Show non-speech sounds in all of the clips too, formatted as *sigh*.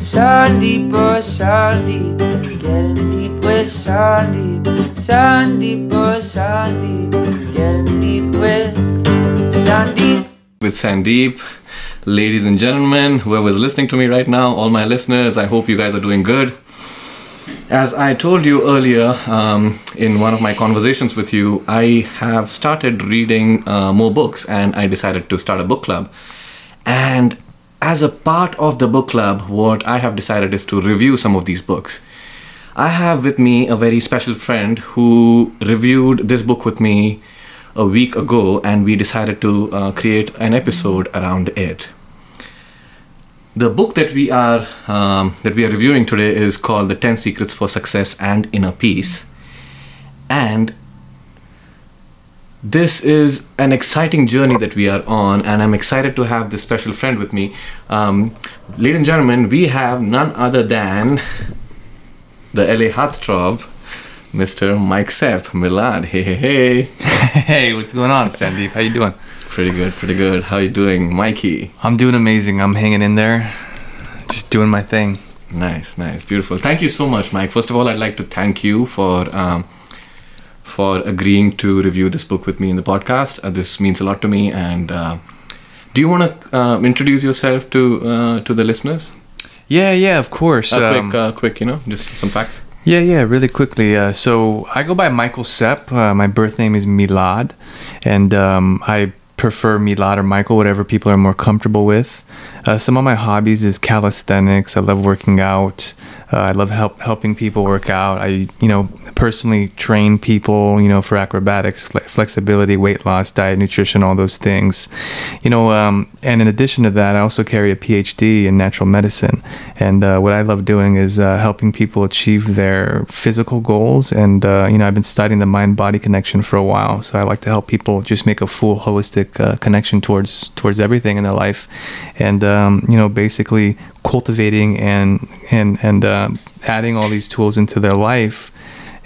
Sandeep, Sandeep, getting deep with Sandeep. Sandeep, Sandeep, getting deep with Sandeep. with Sandeep. Ladies and gentlemen, whoever's listening to me right now, all my listeners, I hope you guys are doing good. As I told you earlier um, in one of my conversations with you, I have started reading uh, more books and I decided to start a book club. And as a part of the book club, what I have decided is to review some of these books. I have with me a very special friend who reviewed this book with me a week ago, and we decided to uh, create an episode around it. The book that we are um, that we are reviewing today is called "The Ten Secrets for Success and Inner Peace," and this is an exciting journey that we are on, and I'm excited to have this special friend with me. Um, ladies and gentlemen, we have none other than the LA heartthrob, Mr. Mike Sepp. Milad, hey, hey, hey. *laughs* Hey, what's going on, Sandeep? How you doing? Pretty good, pretty good. How you doing, Mikey? I'm doing amazing. I'm hanging in there, just doing my thing. Nice, nice, beautiful. Thank you so much, Mike. First of all, I'd like to thank you for um, for agreeing to review this book with me in the podcast. Uh, this means a lot to me. And uh, do you want to uh, introduce yourself to uh, to the listeners? Yeah, yeah, of course. Um, quick, uh, quick, you know, just some facts. yeah, yeah, really quickly. Uh, so I go by Michael Sepp. Uh, my birth name is Milad, and um, I prefer Milad or Michael, whatever people are more comfortable with. Uh, some of my hobbies is calisthenics. I love working out. Uh, I love help helping people work out. I, you know, personally train people, you know, for acrobatics, fle- flexibility, weight loss, diet, nutrition, all those things. You know, um, and in addition to that, I also carry a PhD in natural medicine. And uh, what I love doing is uh, helping people achieve their physical goals. And uh, you know, I've been studying the mind-body connection for a while, so I like to help people just make a full holistic uh, connection towards towards everything in their life. And um, you know, basically cultivating and and and uh, adding all these tools into their life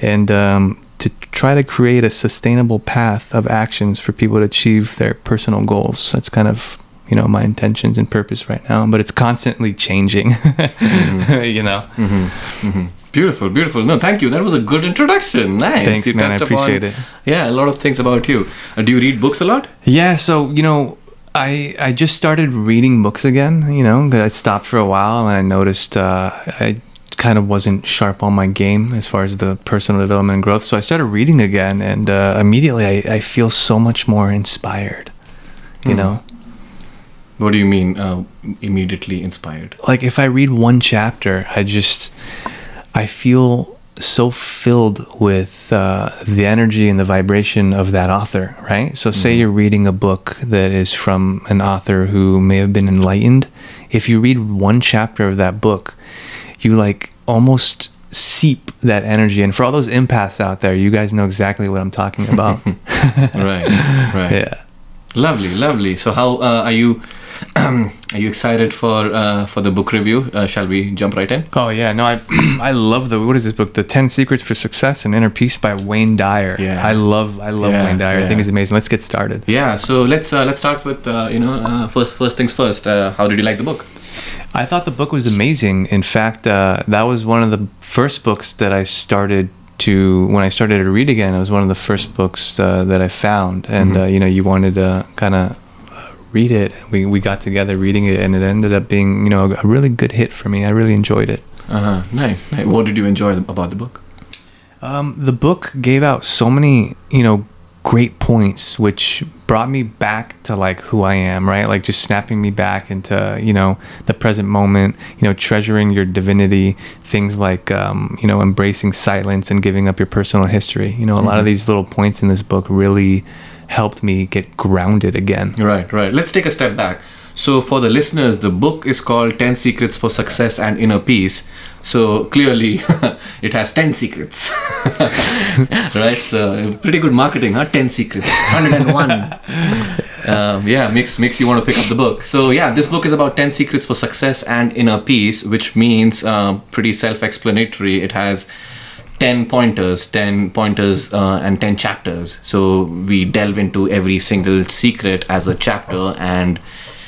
and um, to try to create a sustainable path of actions for people to achieve their personal goals. That's kind of you know my intentions and purpose right now, but it's constantly changing. *laughs* you know. Mm-hmm. Beautiful, beautiful. No, thank you. That was a good introduction. Nice. Thanks, man. I touched upon- appreciate it. Yeah, a lot of things about you. Uh, do you read books a lot? Yeah, so you know, I I just started reading books again. You know, I stopped for a while and I noticed uh, I kind of wasn't sharp on my game as far as the personal development and growth. So I started reading again, and uh, immediately I, I feel so much more inspired. You Hmm. know, What do you mean? Uh, immediately inspired. like if I read one chapter, I just I feel so filled with uh, the energy and the vibration of that author, right? So say you're reading a book that is from an author who may have been enlightened. If you read one chapter of that book, you like almost seep that energy. And for all those empaths out there, you guys know exactly what I'm talking about. *laughs* right, right. *laughs* yeah. Lovely, lovely. So, how uh, are you? *clears throat* are you excited for uh, for the book review? Uh, shall we jump right in? Oh yeah, no, I *clears throat* I love the what is this book? The Ten Secrets for Success and Inner Peace by Wayne Dyer. Yeah. I love I love Yeah, Wayne Dyer. I think he's amazing. Let's get started. Yeah. So let's uh, let's start with uh, you know uh, first first things first. Uh, how did you like the book? I thought the book was amazing. In fact, uh, that was one of the first books that I started to when I started to read again. It was one of the first books uh, that I found, and Mhm. uh, you know, you wanted to kind of read it. We we got together reading it, and it ended up being you know a really good hit for me. I really enjoyed it. Uh huh. Nice, nice. What did you enjoy about the book? Um, the book gave out so many, you know, great points, which brought me back to like who I am, right? Like just snapping me back into, you know, the present moment, you know, treasuring your divinity, things like, um, you know, embracing silence and giving up your personal history. You know, a lot of Mhm. these little points in this book really helped me get grounded again. Right, right. Let's take a step back. So, for the listeners, the book is called 10 Secrets for Success and Inner Peace. So, clearly, *laughs* it has 10 secrets. *laughs* right? So, pretty good marketing, huh? 10 secrets. 101. *laughs* um, yeah, makes, makes you want to pick up the book. So, yeah, this book is about 10 secrets for success and inner peace, which means uh, pretty self explanatory. It has 10 pointers 10 pointers uh, and 10 chapters so we delve into every single secret as a chapter and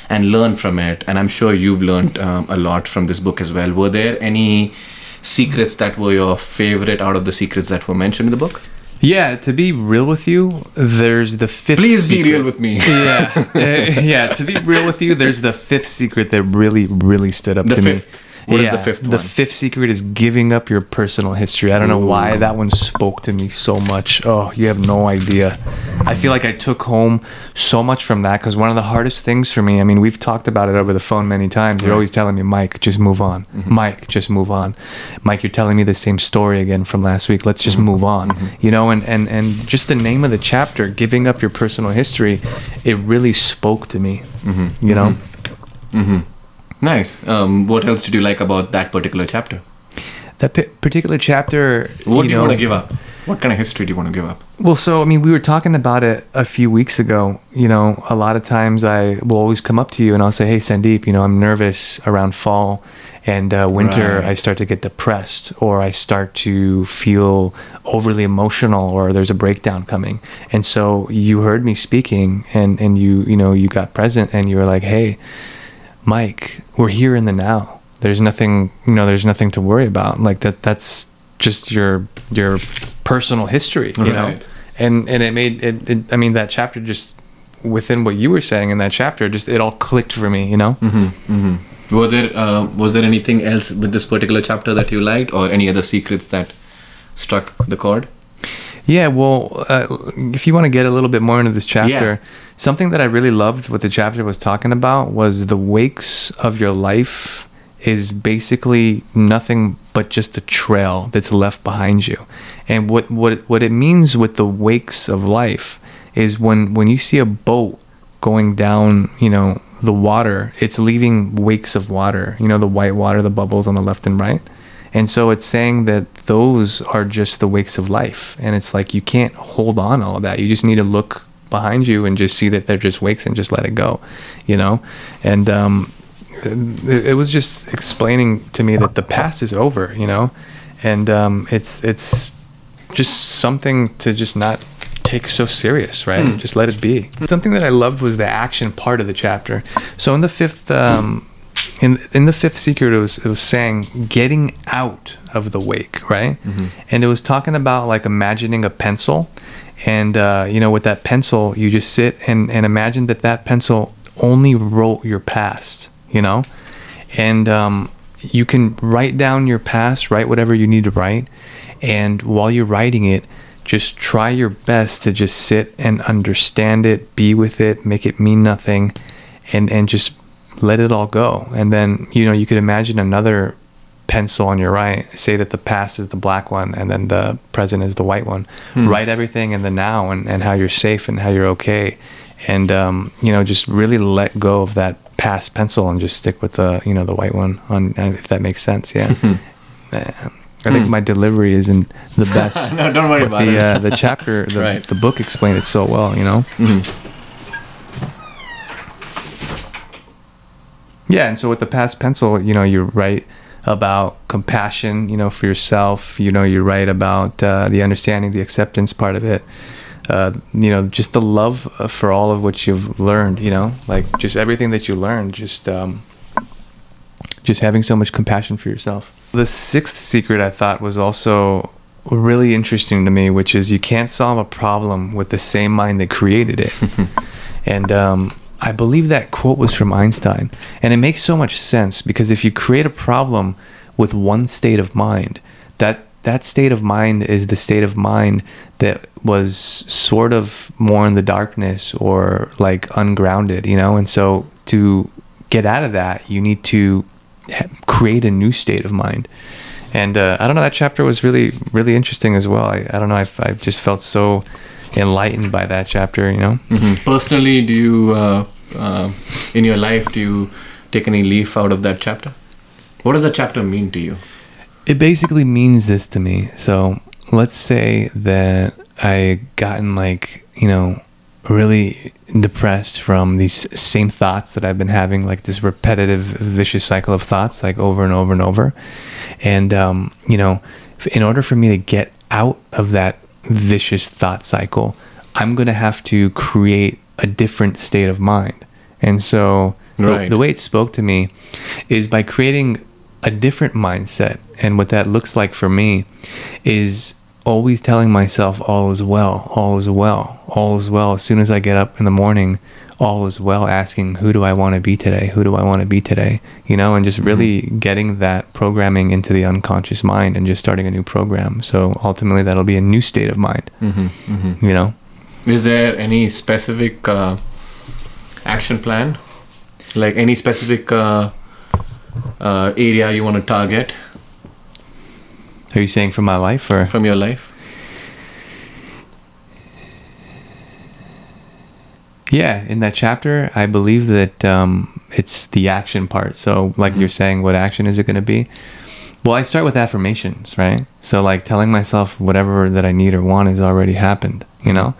and learn from it. And I'm sure you've learned um, a lot from this book as well. Were there any secrets that were your favorite out of the secrets that were mentioned in the book? Yeah, to be real with you, there's the fifth. Please be real with me. yeah, Uh, *laughs* yeah. To be real with you, there's the fifth secret that really, really stood up The to fifth. me. What is yeah, the fifth The fifth secret is giving up your personal history. I don't know why that one spoke to me so much. Oh, you have no idea. I feel like I took home so much from that because one of the hardest things for me. I mean, we've talked about it over the phone many times. You're always telling me, Mike, just move on. Mm-hmm. Mike, just move on. Mike, you're telling me the same story again from last week. Let's Mm-hmm. just move on. You know, and and and just the name of the chapter, giving up your personal history, it really spoke to me. Mm-hmm. You know. Nice. Um, what else did you like about that particular chapter? That p- particular chapter. What do you know, want to give up? What kind of history do you want to give up? Well, so I mean, we were talking about it a few weeks ago. You know, a lot of times I will always come up to you and I'll say, "Hey, Sandeep, you know, I'm nervous around fall and uh, winter. Right. I start to get depressed, or I start to feel overly emotional, or there's a breakdown coming." And so you heard me speaking, and and you you know you got present, and you were like, "Hey, Mike, we're here in the now. There's nothing, you know, there's nothing to worry about. Like that that's just your your personal history, you know." And and it made it, it I mean that chapter just within what you were saying in that chapter just it all clicked for me, you know? Mm-hmm. Were there uh, was there anything else with this particular chapter that you liked, or any other secrets that struck the chord? Yeah, well, uh, if you want to get a little bit more into this chapter, Yeah. something that I really loved what the chapter was talking about was the wakes of your life is basically nothing but just a trail that's left behind you. And what what what it means with the wakes of life is when when you see a boat going down, you know, the water, it's leaving wakes of water, you know, the white water, the bubbles on the left and right. And so it's saying that those are just the wakes of life. And it's like you can't hold on all of that. You just need to look behind you and just see that they're just wakes and just let it go, you know? And um, it, it was just explaining to me that the past is over, you know? And um, it's, it's just something to just not take so serious, right? Just let it be. Something that I loved was the action part of the chapter. So in the fifth, um, in in the fifth secret, it was it was saying getting out of the wake, right? And it was talking about like imagining a pencil, and uh, you know, with that pencil, you just sit and and imagine that that pencil only wrote your past, you know, and um, you can write down your past, write whatever you need to write, and while you're writing it, just try your best to just sit and understand it, be with it, make it mean nothing, and and just let it all go. And then you know you could imagine another pencil on your right. Say that the past is the black one, and then the present is the white one. Write everything in the now and and how you're safe and how you're okay, and um, you know just really let go of that past pencil and just stick with the you know the white one on if that makes sense. Yeah. *laughs* I think my delivery isn't the *laughs* best. no, don't worry about the, it. Uh, the chapter, the, *laughs* Right. the book explained it so well, you know? Yeah, and so with the past pencil, you know, you write about compassion, you know, for yourself. You know, you write about uh, the understanding, the acceptance part of it. Uh, you know, just the love uh, for all of what you've learned. You know, like just everything that you learned. Just, um, just having so much compassion for yourself. The sixth secret I thought was also really interesting to me, which is you can't solve a problem with the same mind that created it. *laughs* and um, I believe that quote was from Einstein. And it makes so much sense because if you create a problem with one state of mind, that that state of mind is the state of mind that was sort of more in the darkness or like ungrounded, you know? And so to get out of that, you need to create a new state of mind. And uh, I don't know, that chapter was really, really interesting as well. I, I don't know, I've, I've just felt so enlightened by that chapter, you know? Mhm. Personally, do you, uh, uh, in your life, do you take any leaf out of that chapter? What does that chapter mean to you? It basically means this to me. So let's say that I gotten like, you know, really depressed from these same thoughts that I've been having, like this repetitive, vicious cycle of thoughts, like over and over and over. And, um, you know, in order for me to get out of that vicious thought cycle, I'm going to have to create a different state of mind. And so The- The, way it spoke to me is by creating a different mindset. And what that looks like for me is always telling myself, all is well, all is well, all is well. As soon as I get up in the morning, all is well, asking, who do I want to be today? Who do I want to be today? You know, and just really getting that programming into the unconscious mind and just starting a new program. So ultimately, that'll be a new state of mind, hmm hmm you know? Is there any specific uh, action plan? Like any specific uh, uh, area you want to target Are you saying from my life or? from your life? Yeah, in that chapter, I believe that um, it's the action part. So, like you're saying, what action is it going to be? Well, I start with affirmations, right? So, like telling myself whatever that I need or want has already happened, you know?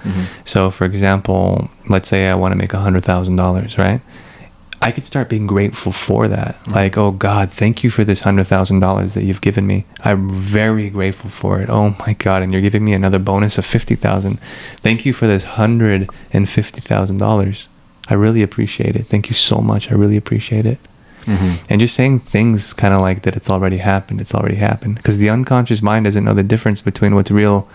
So, for example, let's say I want to make a $100,000, right? I could start being grateful for that. Like, oh God, thank you for this hundred thousand dollars that you've given me. I'm very grateful for it. Oh my God, and you're giving me another bonus of fifty thousand. Thank you for this hundred and fifty thousand dollars. I really appreciate it. Thank you so much. I really appreciate it. Mm-hmm. And just saying things kind of like that it's already happened. It's already happened. Because the unconscious mind doesn't know the difference between what's real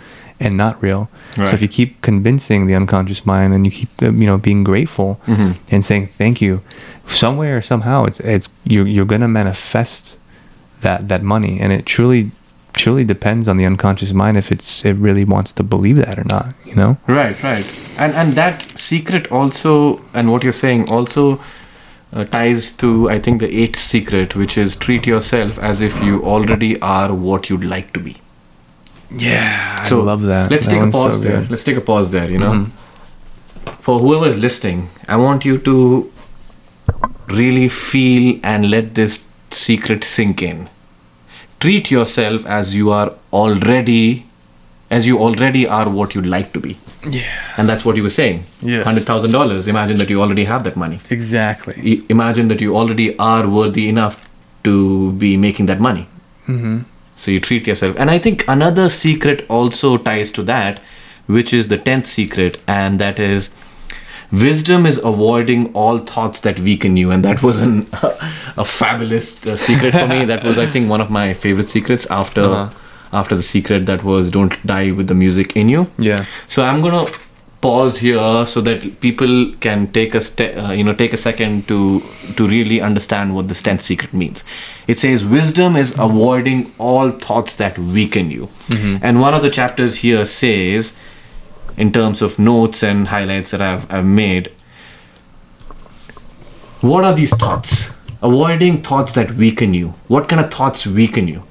and not real. So if you keep convincing the unconscious mind and you keep, uh, you know, being grateful Mhm. and saying thank you, somewhere or somehow it's it's you you're gonna manifest that that money, and it truly truly depends on the unconscious mind if it's it really wants to believe that or not. You know. Right, right. And and that secret also, and what you're saying also uh, ties to I think the eighth secret, which is treat yourself as if you already are what you'd like to be. Yeah, I So love that. Let's That take a one's so pause there. good. Let's take a pause there. You know, Mhm. for whoever is listening, I want you to really feel and let this secret sink in. Treat yourself as you are already, as you already are what you'd like to be. Yeah. And that's what you were saying. Yes. Hundred thousand dollars. Imagine that you already have that money. Exactly. I- Imagine that you already are worthy enough to be making that money. Mm-hmm. So you treat yourself. And I think another secret also ties to that, which is the tenth secret, and that is wisdom is avoiding all thoughts that weaken you. And that was an, *laughs* a fabulous uh, secret for me. That was, I think, one of my favorite secrets after. Uh-huh. After the secret that was don't die with the music in you. Yeah. So I'm gonna pause here so that people can take a ste- uh, you know take a second to to really understand what this tenth secret means. It says wisdom is avoiding all thoughts that weaken you, and one of the chapters here says, in terms of notes and highlights that I've I've made. What are these thoughts? Avoiding thoughts that weaken you. What kind of thoughts weaken you?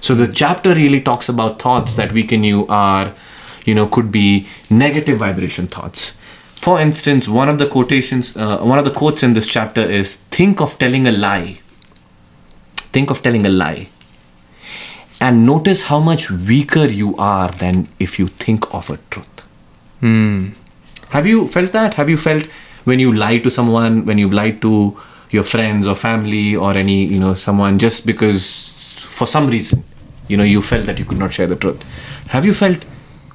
So the chapter really talks about thoughts that weaken you are, you know, could be negative vibration thoughts. For instance, one of the quotations, uh, one of the quotes in this chapter is think of telling a lie. Think of telling a lie. And notice how much weaker you are than if you think of a truth. Mm. Have you felt that? Have you felt when you lie to someone, when you lie to your friends or family or any, you know, someone just because for some reason, you know, you felt that you could not share the truth. Have you felt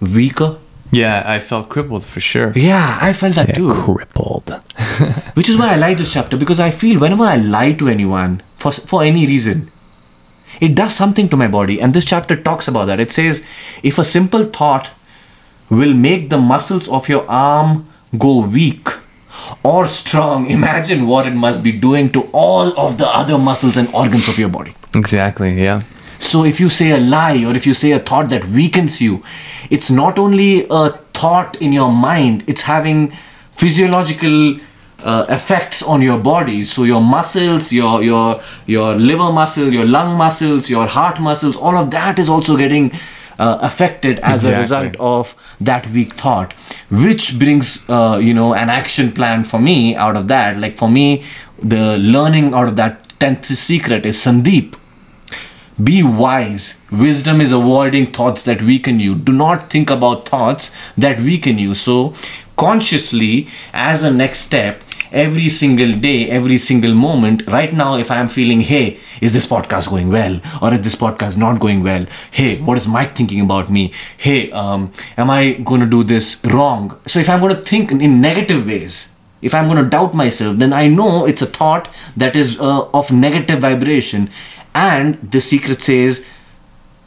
weaker? Yeah, I felt crippled for sure. Yeah, I felt that too. crippled. *laughs* Which is why I like this chapter because I feel whenever I lie to anyone for for any reason, it does something to my body. And this chapter talks about that. It says if a simple thought will make the muscles of your arm go weak or strong, *laughs* imagine what it must be doing to all of the other muscles and organs of your body. Exactly. Yeah. So if you say a lie or if you say a thought that weakens you, it's not only a thought in your mind, it's having physiological uh, effects on your body. So your muscles, your your your liver muscle, your lung muscles, your heart muscles, all of that is also getting uh, affected as a result of that weak thought which brings uh, you know an action plan for me out of that. Like for me the learning out of that 10th secret is sandeep be wise. Wisdom is avoiding thoughts that weaken you. Do not think about thoughts that weaken you. So, consciously, as a next step, every single day, every single moment, right now, if I am feeling, hey, is this podcast going well? Or is this podcast not going well? Hey, what is Mike thinking about me? Hey, um, am I going to do this wrong? So, if I'm going to think in negative ways, if I'm going to doubt myself, then I know it's a thought that is uh, of negative vibration. And the secret says,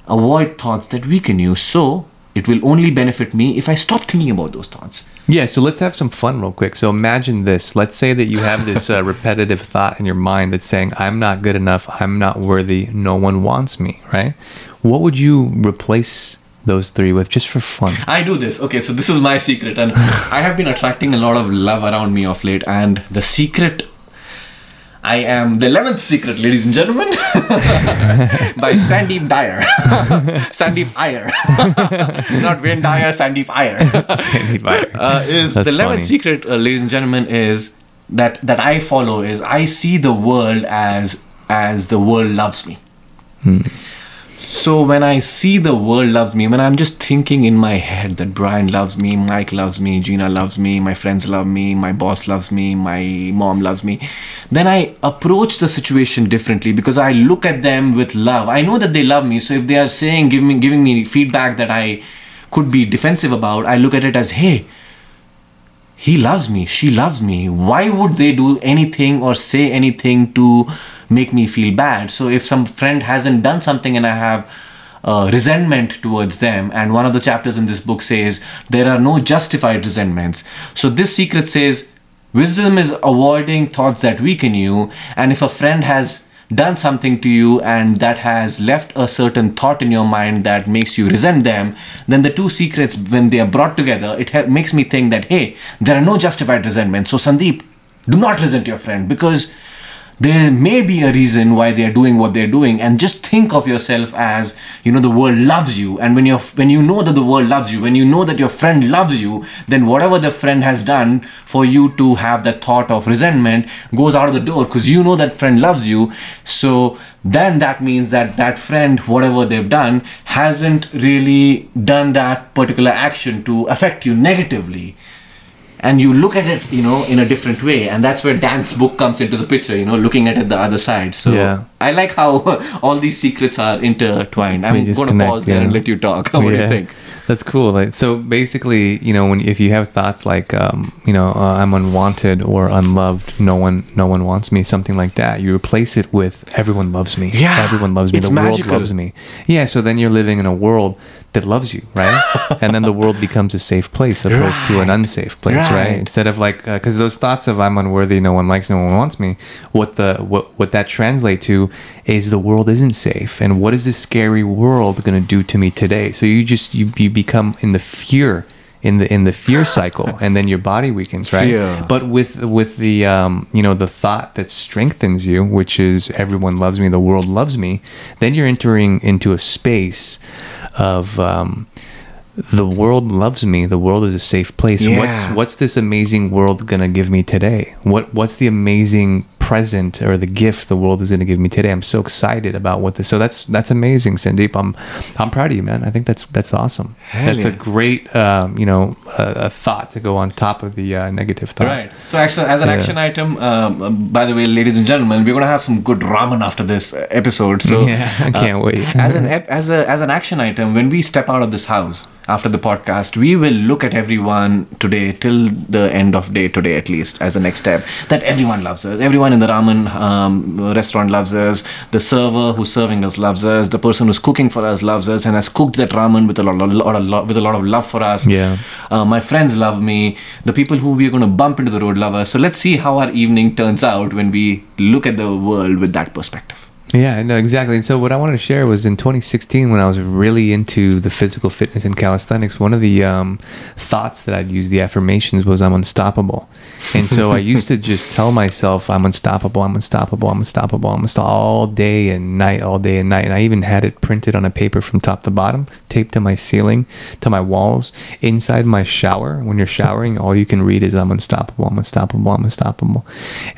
avoid thoughts that weaken you. So it will only benefit me if I stop thinking about those thoughts. Yeah, so let's have some fun real quick. So imagine this. Let's say that you have this uh, *laughs* repetitive thought in your mind that's saying, I'm not good enough, I'm not worthy, no one wants me, right? What would you replace those three with just for fun? I do this. Okay, so this is my secret, and *laughs* I have been attracting a lot of love around me of late. And the secret, I am the eleventh secret, ladies and gentlemen, *laughs* by Sandeep Dyer, *laughs* Sandeep Iyer, *laughs* not Wayne Dyer, Sandeep Iyer. Uh, is That's the eleventh funny. secret, uh, ladies and gentlemen, is that that I follow is I see the world as as the world loves me. So when I see the world loves me, when I'm just thinking in my head that Brian loves me, Mike loves me, Gina loves me, my friends love me, my boss loves me, my mom loves me, then I approach the situation differently because I look at them with love. I know that they love me, so if they are saying, giving me, giving me feedback that I could be defensive about, I look at it as, hey, he loves me she loves me why would they do anything or say anything to make me feel bad so if some friend hasn't done something and i have uh, resentment towards them and one of the chapters in this book says there are no justified resentments so this secret says wisdom is avoiding thoughts that weaken you and if a friend has done something to you and that has left a certain thought in your mind that makes you resent them, then the two secrets, when they are brought together, it ha- makes me think that, hey, there are no justified resentments. So, Sandeep, do not resent your friend because there may be a reason why they are doing what they're doing and just think of yourself as you know the world loves you. And when you when you know that the world loves you when you know that your friend loves you then whatever the friend has done for you to have that thought of resentment goes out of the door because you know that friend loves you. So then that means that that friend whatever they've done hasn't really done that particular action to affect you negatively and you look at it you know in a different way and that's where dan's book comes into the picture you know looking at it the other side so Yeah. i like how *laughs* all these secrets are intertwined i'm going to pause there yeah. and let you talk *laughs* what do you think That's cool. Like, so basically, you know, when if you have thoughts like, um, you know, uh, I'm unwanted or unloved, no one, no one wants me, something like that, you replace it with everyone loves me. Yeah, everyone loves me. it's the magical. world loves me. Yeah. So then you're living in a world that loves you, right? *laughs* and then the world becomes a safe place opposed to an unsafe place, right? Right. Instead of like, because those thoughts of I'm unworthy, no one likes, no one wants me. What the what what that translate to is the world isn't safe, and what is this scary world going to do to me today? So you just you you become in the fear in the in the fear *laughs* cycle, and then your body weakens, right? Fear. But with with the um, you know the thought that strengthens you, which is everyone loves me, the world loves me, then you're entering into a space of um, the world loves me. The world is a safe place. What's what's this amazing world gonna give me today? What what's the amazing present or the gift the world is gonna give me today? I'm so excited about what this. So that's that's amazing, Sandeep. I'm I'm proud of you, man. I think that's that's awesome. Hell that's a great um, you know a, a thought to go on top of the uh, negative thought. Right. So, actually, as an Yeah. action item, um, by the way, ladies and gentlemen, we're gonna have some good ramen after this uh, episode. So, *laughs* Yeah, I can't wait. as an *laughs* as a as an action item, when we step out of this house after the podcast, we will look at everyone today till the end of day today, at least as a next step. That everyone loves us. Everyone in the ramen um, restaurant loves us. The server who's serving us loves us. The person who's cooking for us loves us and has cooked that ramen with a lot, lot, lot, lot with a lot of love for us. Yeah. Uh, my friends love me. The people who we're going to bump into the road love us. So let's see how our evening turns out when we look at the world with that perspective. Yeah, no, exactly. And so what I wanted to share was in 2016 when I was really into the physical fitness and calisthenics, one of the um, thoughts that I'd use, the affirmations, was I'm unstoppable. And so I used to just tell myself I'm unstoppable, I'm unstoppable, I'm unstoppable, I'm unstoppable all day and night, all day and night. And I even had it printed on a paper from top to bottom, taped to my ceiling, to my walls, inside my shower. When you're showering, all you can read is I'm unstoppable, I'm unstoppable, I'm unstoppable.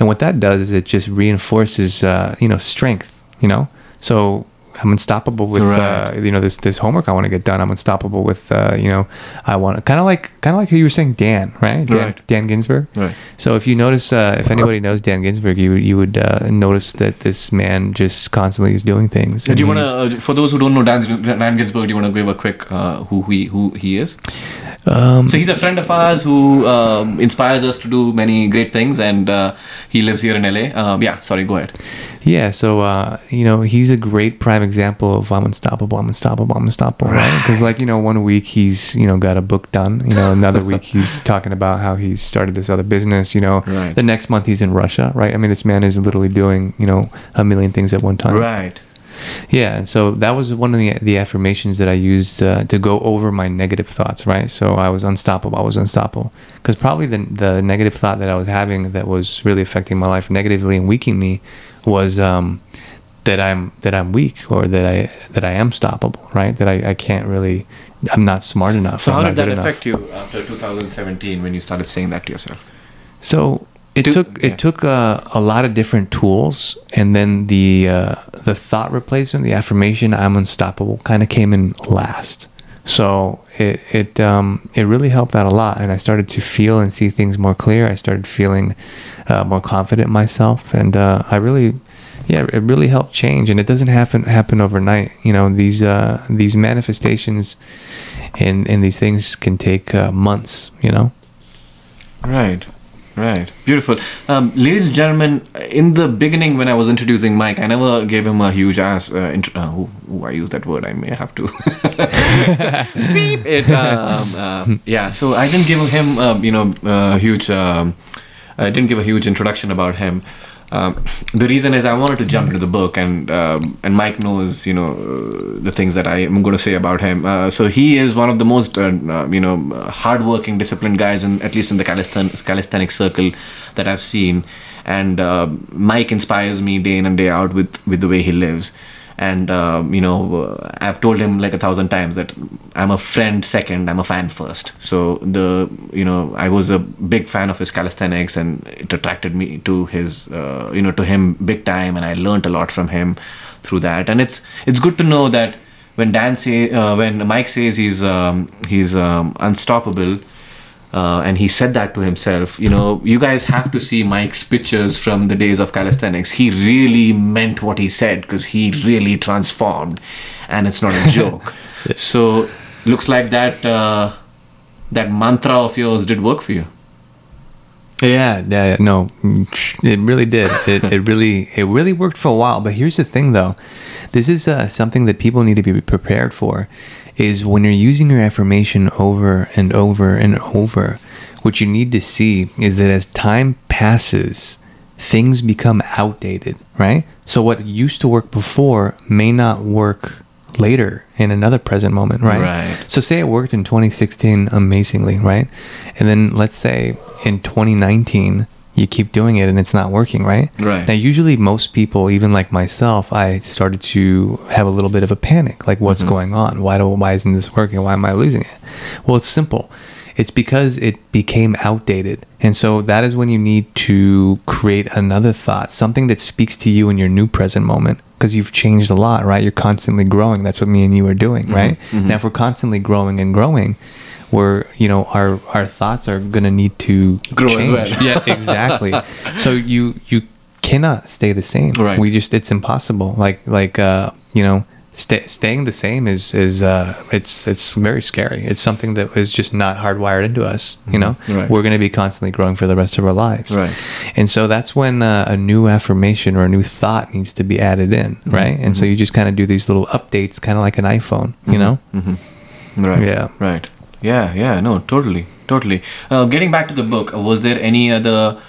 And what that does is it just reinforces, uh, you know, strength you know so i'm unstoppable with uh, you know this this homework i want to get done i'm unstoppable with uh, you know i want kind of like kind of like who you were saying dan right dan, Right. dan ginsburg Right. so if you notice uh, if anybody knows dan ginsburg you you would uh, notice that this man just constantly is doing things Do you want to, uh, for those who don't know Dan, Dan Ginsburg, do you want to give a quick uh, who he who he is? Um, So he's a friend of ours who um, inspires us to do many great things, and uh, he lives here in LA. Um, yeah, sorry, go ahead. Yeah, so uh, you know he's a great prime example of I'm unstoppable, I'm unstoppable, I'm unstoppable, right? Because like you know one week he's you know got a book done, you know another week *laughs* he's talking about how he's started this other business, you know. Right. The next month he's in Russia, right? I mean this man is literally doing you know a million things at one time. Right. Yeah, and so that was one of the, the affirmations that I used uh, to go over my negative thoughts, right? So I was unstoppable. I was unstoppable because probably the the negative thought that I was having that was really affecting my life negatively and weakening me was um, that I'm that I'm weak or that I that I am stoppable, right? That I, I can't really, I'm not smart enough. So I'm how did that good enough. affect you after 2017 when you started saying that to yourself? So it Do- took yeah. it took uh, a lot of different tools, and then the uh, the thought replacement, the affirmation "I'm unstoppable" kind of came in last. So it it um, it really helped out a lot, and I started to feel and see things more clear. I started feeling uh, more confident in myself, and uh, I really. Yeah, it really helped change, and it doesn't happen happen overnight. You know, these uh, these manifestations and and these things can take uh, months. You know. Right, right. Beautiful. Um, ladies and gentlemen, in the beginning when I was introducing Mike, I never gave him a huge ass. Uh, int- uh, ooh, ooh, I use that word. I may have to *laughs* beep it. Um, uh, yeah. So I didn't give him, um, you know, a huge. Um, I didn't give a huge introduction about him. Um, the reason is I wanted to jump into the book, and um, and Mike knows, you know, uh, the things that I am going to say about him. Uh, so he is one of the most, uh, uh, you know, hardworking, disciplined guys, in at least in the calisthenics circle that I've seen. And uh, Mike inspires me day in and day out with with the way he lives. And um, you know, uh, I've told him like a thousand times that I'm a friend second, I'm a fan first. So the you know, I was a big fan of his calisthenics, and it attracted me to his uh, you know to him big time, and I learned a lot from him through that. And it's it's good to know that when Dan say uh, when Mike says he's um, he's um, unstoppable. Uh, and he said that to himself. You know, you guys have to see Mike's pictures from the days of calisthenics. He really meant what he said because he really transformed, and it's not a *laughs* joke. so, looks like that uh, that mantra of yours did work for you. Yeah, yeah, no, it really did. It, it really, it really worked for a while. But here's the thing, though, this is uh, something that people need to be prepared for. Is when you're using your affirmation over and over and over, what you need to see is that as time passes, things become outdated, right? So what used to work before may not work later in another present moment, right? Right. So say it worked in 2016 amazingly, right? And then let's say in 2019 you keep doing it and it's not working, right? Right. Now usually most people, even like myself, I started to have a little bit of a panic, like what's mm-hmm. going on? Why do why isn't this working? Why am I losing it? Well, it's simple. It's because it became outdated. And so that is when you need to create another thought, something that speaks to you in your new present moment. Because you've changed a lot, right? You're constantly growing. That's what me and you are doing, mm-hmm. right? Mm-hmm. Now, if we're constantly growing and growing, we're, you know, our our thoughts are gonna need to Grow as well. yeah, exactly. *laughs* so you you cannot stay the same. Right. We just it's impossible. Like like uh, you know, stay, staying the same is is uh it's it's very scary. It's something that is just not hardwired into us. You know, Right. we're going to be constantly growing for the rest of our lives. Right. And so that's when uh, a new affirmation or a new thought needs to be added in, right? And so you just kind of do these little updates, kind of like an iPhone. You know? Right. Yeah. Right. Yeah. Yeah. No. Totally. Totally. Uh, getting back to the book, uh, was there any other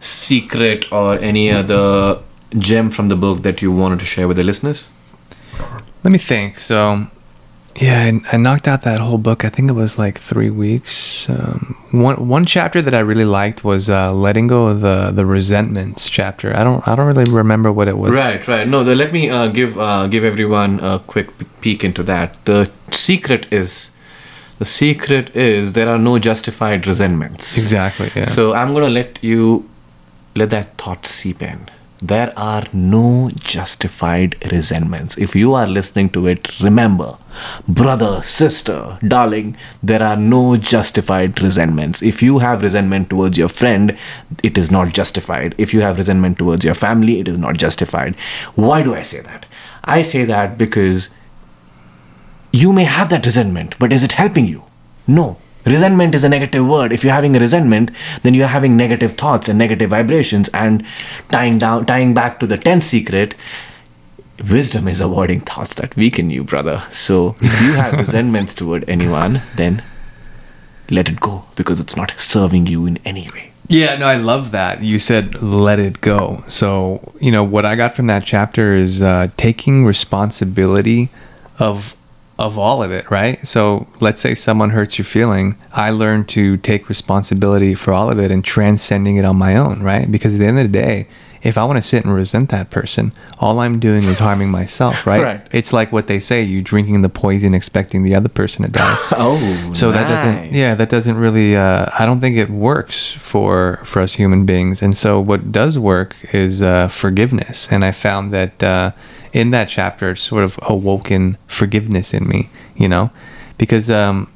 secret or any other gem from the book that you wanted to share with the listeners? Let me think. So, yeah, I, I knocked out that whole book. I think it was like three weeks. Um, one one chapter that I really liked was uh, letting go of the the resentments chapter. I don't I don't really remember what it was. Right, right. No, the, let me uh, give uh, give everyone a quick peek into that. The secret is the secret is there are no justified resentments. Exactly. Yeah. So I'm gonna let you let that thought seep in. There are no justified resentments. If you are listening to it, remember, brother, sister, darling, there are no justified resentments. If you have resentment towards your friend, it is not justified. If you have resentment towards your family, it is not justified. Why do I say that? I say that because you may have that resentment, but is it helping you? No. Resentment is a negative word. If you're having a resentment, then you're having negative thoughts and negative vibrations. And tying down, tying back to the tenth secret, wisdom is avoiding thoughts that weaken you, brother. So if you have *laughs* resentments toward anyone, then let it go because it's not serving you in any way. Yeah, no, I love that. You said let it go. So, you know, what I got from that chapter is uh, taking responsibility of of all of it, right? So, let's say someone hurts your feeling. I learned to take responsibility for all of it and transcending it on my own, right? Because at the end of the day, if I want to sit and resent that person, all I'm doing is harming myself, *laughs* right? Right. It's like what they say, you drinking the poison expecting the other person to die. *laughs* Oh, so that doesn't yeah that doesn't really uh, i don't think it works for for us human beings and so what does work is uh, forgiveness and i found that uh, in that chapter sort of awoken forgiveness in me you know because um,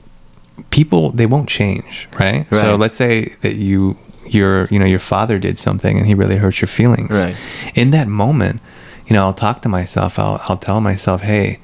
people they won't change right? so let's say that you your you know your father did something and he really hurt your feelings Right. in that moment you know i'll talk to myself i'll, I'll tell myself hey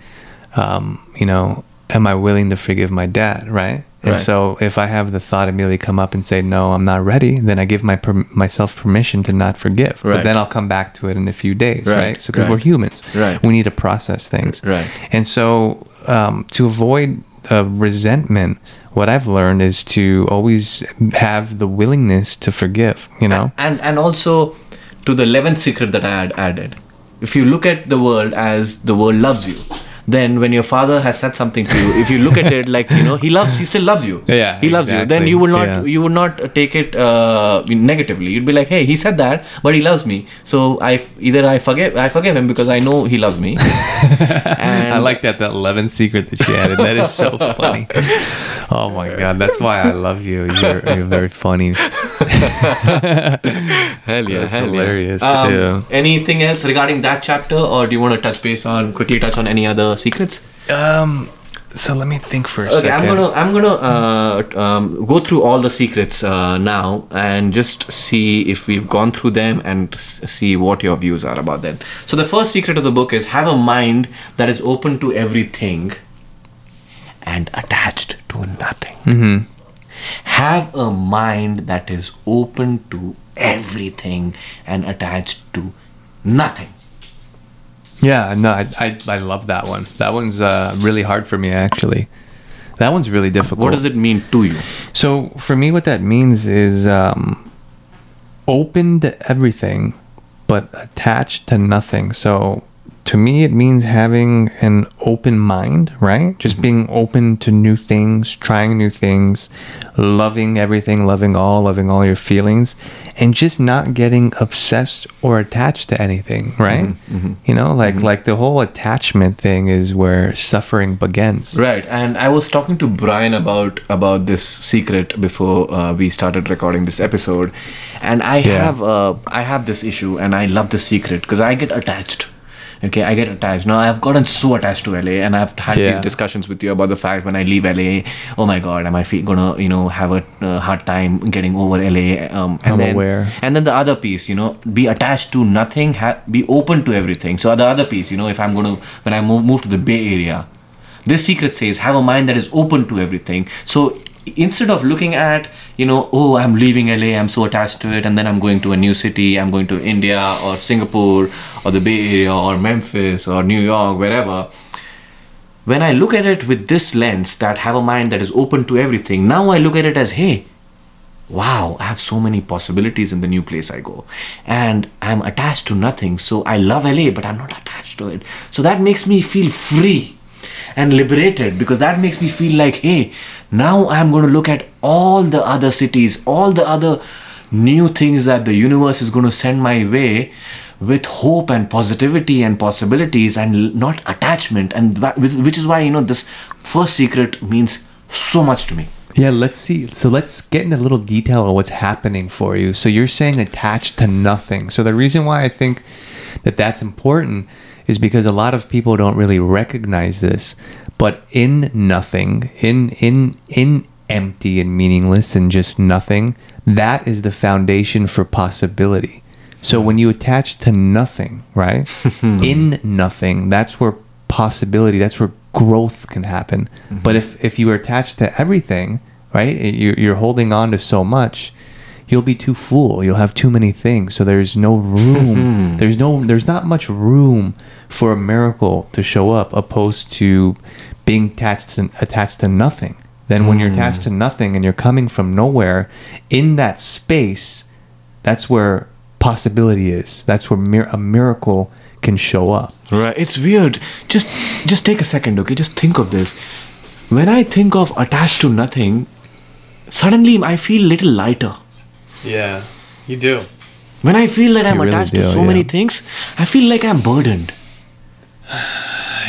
um, you know am i willing to forgive my dad right and Right. so if i have the thought immediately come up and say no i'm not ready then i give my per- myself permission to not forgive right. but then i'll come back to it in a few days right, Right, so because we're humans Right. we need to process things Right. and so um, to avoid resentment what i've learned is to always have the willingness to forgive you know? And and also to the 11th secret that i had added. If you look at the world as the world loves you then when your father has said something to you if you look at it like you know he loves he still loves you Yeah, he loves you then you will not Yeah. you would not take it uh, negatively you'd be like hey he said that but he loves me so i either i forgive i forgive him because i know he loves me *laughs* and I like that that 11th secret that she added. That is so *laughs* funny. Oh my god, that's why I love you. You're, you're very funny. *laughs* Hell yeah, That's hell hilarious, Yeah. Um, yeah. Anything else regarding that chapter, or do you want to touch base on quickly touch on any other secrets? Um, so let me think for a Okay, second. I'm gonna I'm gonna uh, um, go through all the secrets uh, now and just see if we've gone through them and see what your views are about them. So the first secret of the book is have a mind that is open to everything and attached to nothing. hmm Have a mind that is open to everything and attached to nothing. Yeah, no, I, I I love that one. That one's uh, really hard for me actually. That one's really difficult. What does it mean to you? So for me, what that means is um, open to everything, but attached to nothing. So to me, it means having an open mind, right? Just being open to new things, trying new things, loving everything, loving all, loving all your feelings, and just not getting obsessed or attached to anything, right? You know, like like the whole attachment thing is where suffering begins. Right, and I was talking to Brian about about this secret before uh, we started recording this episode, and I Yeah. have uh, I have this issue, and I love this secret because I get attached. Okay, I get attached. Now I've gotten so attached to LA, and I've had Yeah. these discussions with you about the fact when I leave LA, oh my God, am I fe- gonna you know have a uh, hard time getting over LA? Um, and I'm then, aware. And then the other piece, you know, be attached to nothing, ha- be open to everything. So the other piece, you know, if I'm gonna when I move move to the Bay Area, this secret says have a mind that is open to everything. So instead of looking at, you know, oh, I'm leaving LA, I'm so attached to it, and then I'm going to a new city, I'm going to India or Singapore or the Bay Area or Memphis or New York, wherever. When I look at it with this lens that have a mind that is open to everything, now I look at it as, hey, wow, I have so many possibilities in the new place I go. And I'm attached to nothing. So I love LA, but I'm not attached to it. So that makes me feel free and liberated because that makes me feel like, hey, now I'm going to look at all the other cities, all the other new things that the universe is going to send my way with hope and positivity and possibilities and not attachment and which is why you know this first secret means so much to me Yeah, let's see. So let's get into a little detail of what's happening for you. So you're saying attached to nothing. So the reason why I think that that's important is because a lot of people don't really recognize this. But in nothing, in in in empty and meaningless and just nothing, that is the foundation for possibility. So when you attach to nothing, right? *laughs* in nothing, that's where possibility, that's where growth can happen. Mm-hmm. But if if you are attached to everything, right? You're, you're holding on to so much. You'll be too full. You'll have too many things. So there's no room. Mm-hmm. there's no. There's not much room for a miracle to show up, opposed to being attached to, attached to nothing. Then when you're attached to nothing and you're coming from nowhere, in that space, that's where possibility is. That's where mir- a miracle can show up. Right. It's weird. Just just take a second, okay? Just think of this. When I think of attached to nothing, suddenly I feel a little lighter. Yeah, you do. When I feel that I'm really attached to do, so many things, I feel like I'm burdened. *sighs*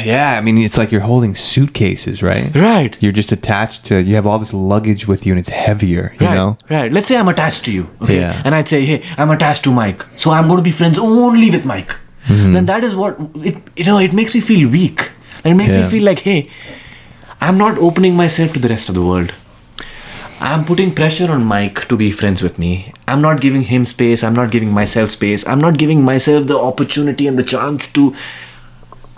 Yeah, I mean, it's like you're holding suitcases, right? Right. You're just attached to. You have all this luggage with you, and it's heavier. You right, know. right. Let's say I'm attached to you, okay? Yeah. And I'd say, hey, I'm attached to Mike, so I'm going to be friends only with Mike. Mm-hmm. Then that is what it. You know, it makes me feel weak. It makes Yeah. me feel like, hey, I'm not opening myself to the rest of the world. I'm putting pressure on Mike to be friends with me. I'm not giving him space. I'm not giving myself space. I'm not giving myself the opportunity and the chance to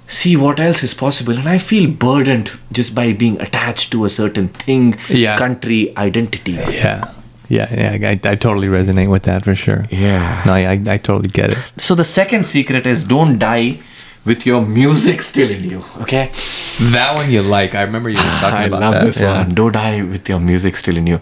see what else is possible. And I feel burdened just by being attached to a certain thing, Yeah. country, identity. Yeah. Yeah, yeah, I, I totally resonate with that for sure. Yeah. No, I, I totally get it. So the second secret is don't die with your music still in you. Okay. That one you like. I remember you were *sighs* talking I about love this yeah. one. Don't die with your music still in you.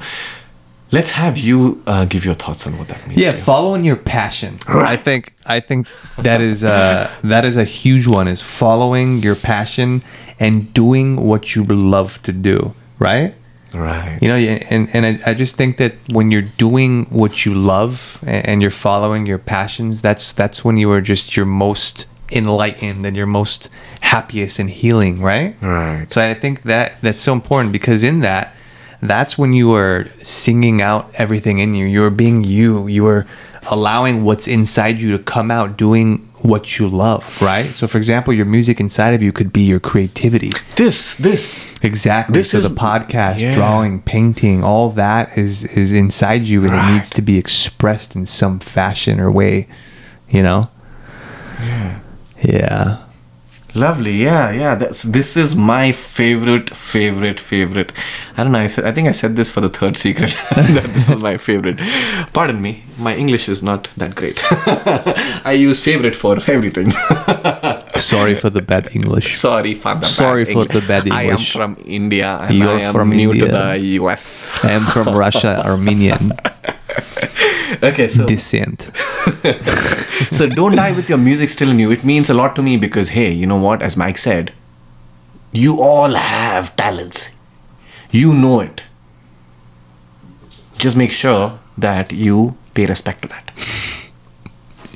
Let's have you uh, give your thoughts on what that means. Yeah, to you. following your passion. I think I think that is uh that is a huge one. Is following your passion and doing what you love to do. Right. Right. You know, yeah, and and I, I just think that when you're doing what you love a- and you're following your passions, that's that's when you are just your most enlightened and your most happiest and healing, right? Right. So I think that that's so important because in that, that's when you are singing out everything in you. You are being you. You are allowing what's inside you to come out, doing what you love, right? So, for example, your music inside of you could be your creativity. This, this. Exactly. This so is- the podcast, yeah. drawing, painting, all that is is inside you, and Right. it needs to be expressed in some fashion or way. You know. Yeah. Lovely, yeah, yeah. That's this is my favorite, favorite, favorite. I don't know. I said I think I said this for the third secret *laughs* that this is my favorite. Pardon me, my English is not that great. *laughs* I use favorite for everything. *laughs* Sorry for the bad English. Sorry for the Sorry bad for English. the bad English. I am from India and You're I am from new to the US. I am from Russia, Armenian Okay, so descent. *laughs* so don't die with your music still in you. It means a lot to me because hey, you know what? As Mike said, you all have talents. You know it. Just make sure that you pay respect to that.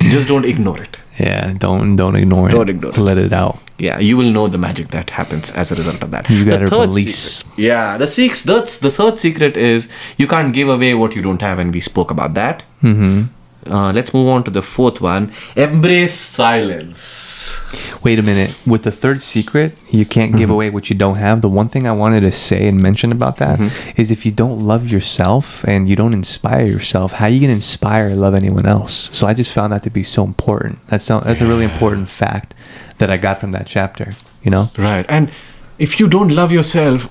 *laughs* Just don't ignore it. Yeah, don't don't ignore it. Don't ignore it. Let it out. Yeah, you will know the magic that happens as a result of that. You The third release. secret- yeah, the six. That's the third secret is you can't give away what you don't have, and we spoke about that. hmm Uh, let's move on to the fourth one. Embrace silence. Wait a minute. With the third secret, you can't Mm-hmm. give away what you don't have. The one thing I wanted to say and mention about that is Mm-hmm. if you don't love yourself and you don't inspire yourself, how are you gonna inspire or love anyone else? So I just found that to be so important. That's so, that's a really important fact that I got from that chapter. You know? Right. And if you don't love yourself,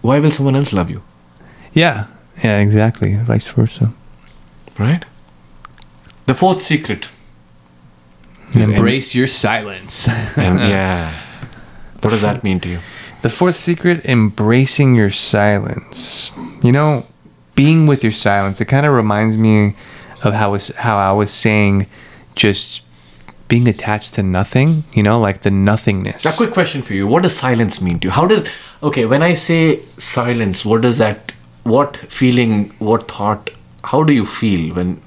why will someone else love you? Yeah. Yeah. Exactly. Vice versa. Right? The fourth secret. is Embrace your silence. *laughs* em- em- *laughs* yeah. What does that mean to you? The fourth secret, embracing your silence. You know, being with your silence, it kind of reminds me of how was how I was saying just being attached to nothing, you know, like the nothingness. A quick question for you. What does silence mean to you? How does okay, when I say silence, what does that what feeling, what thought, how do you feel when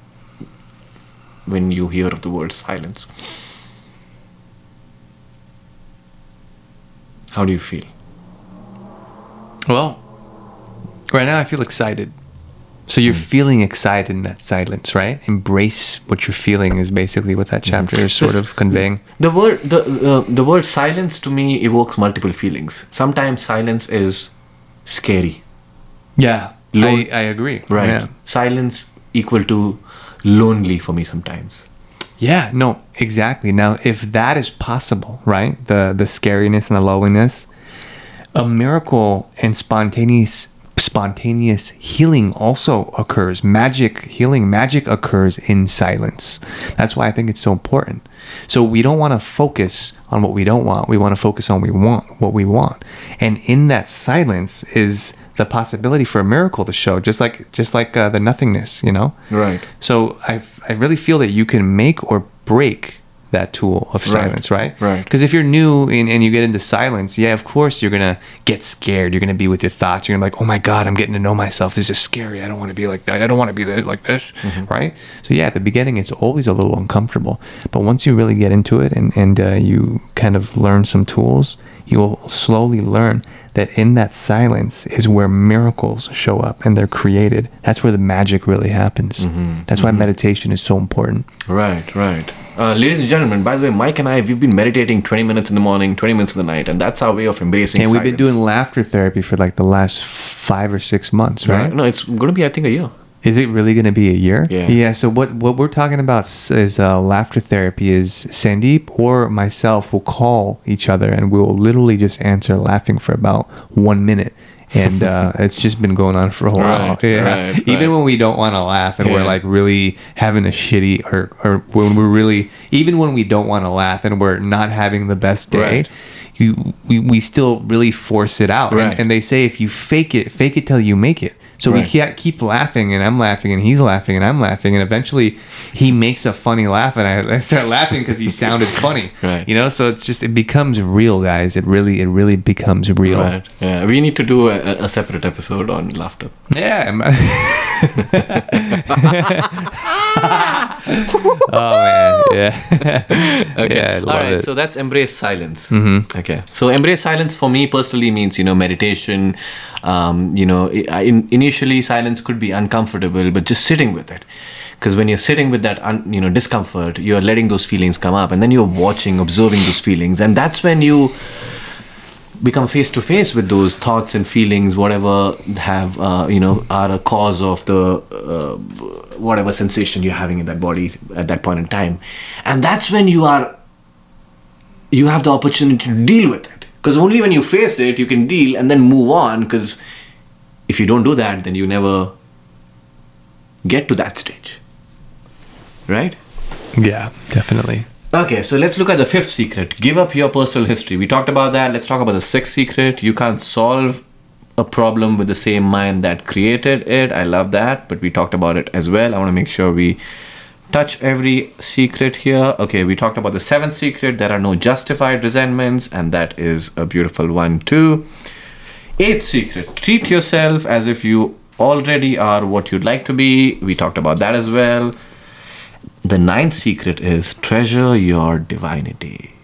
when you hear of the word silence? How do you feel? Well, right now I feel excited. So you're feeling excited in that silence, right? Embrace what you're feeling is basically what that chapter is sort This- of conveying. The word the uh, the word silence to me evokes multiple feelings. Sometimes silence is scary. Yeah, I, I agree. Right. Yeah. Silence equal to lonely for me sometimes. Yeah, no, exactly. Now, if that is possible, right? The the scariness and the loneliness, a miracle and spontaneous spontaneous healing also occurs. Magic healing, magic occurs in silence. That's why I think it's so important. So we don't want to focus on what we don't want. We want to focus on we want what we want. And in that silence is the possibility for a miracle to show, just like just like uh, the nothingness, you know. Right. So I I really feel that you can make or break that tool of silence, right? right. Because if you're new and, and you get into silence, yeah, of course you're gonna get scared. You're gonna be with your thoughts. You're gonna be like, oh my god, I'm getting to know myself. This is scary. I don't want to be like that. I don't want to be like this, mm-hmm. right? So yeah, at the beginning it's always a little uncomfortable, but once you really get into it and and uh, you kind of learn some tools, you will slowly learn that in that silence is where miracles show up and they're created. That's where the magic really happens. Mm-hmm. That's why mm-hmm. meditation is so important. Right, right. Uh, ladies and gentlemen, by the way, Mike and I, we've been meditating 20 minutes in the morning, 20 minutes in the night, and that's our way of embracing And we've been doing laughter therapy for like the last five or six months, right? Right? No, it's going to be, I think, a year. Is it really going to be a year? Yeah. Yeah. So what what we're talking about is uh, laughter therapy. Is Sandeep or myself will call each other and we will literally just answer laughing for about one minute. And uh, it's just been going on for a while. Right, yeah. right, Even right. when we don't want to laugh and we're like really having a shitty or or when we're really even when we don't want to laugh and we're not having the best day. You, we, we still really force it out. And, and they say if you fake it, fake it till you make it. So we can't keep laughing, and I'm laughing, and he's laughing, and I'm laughing, and eventually he makes a funny laugh, and I, I start laughing because he sounded *laughs* funny. Right. You know, so it's just it becomes real, guys. It really, it really becomes real. Right. Yeah. We need to do a, a separate episode on laughter. Yeah. *laughs* Oh man, yeah. *laughs* Okay. Yeah, All right. it. So that's embrace silence. Mm-hmm. Okay. So embrace silence for me personally means you know meditation. Um, you know, i- in, initially silence could be uncomfortable, but just sitting with it. Because when you're sitting with that, un, you know, discomfort, you're letting those feelings come up, and then you're watching, observing those feelings, and that's when you become face to face with those thoughts and feelings, whatever have uh, you know are a cause of the uh, whatever sensation you're having in that body at that point in time, and that's when you are you have the opportunity to deal with it. Because only when you face it, you can deal and then move on. Because if you don't do that, then you never get to that stage, right? yeah, definitely. Okay, so let's look at the fifth secret. Give up your personal history. We talked about that. Let's talk about the sixth secret. You can't solve a problem with the same mind that created it. I love that, but we talked about it as well. I want to make sure we touch every secret here. Okay, we talked about the seventh secret. There are no justified resentments, and that is a beautiful one too. Eighth secret. Treat yourself as if you already are what you'd like to be. We talked about that as well. The ninth secret is treasure your divinity.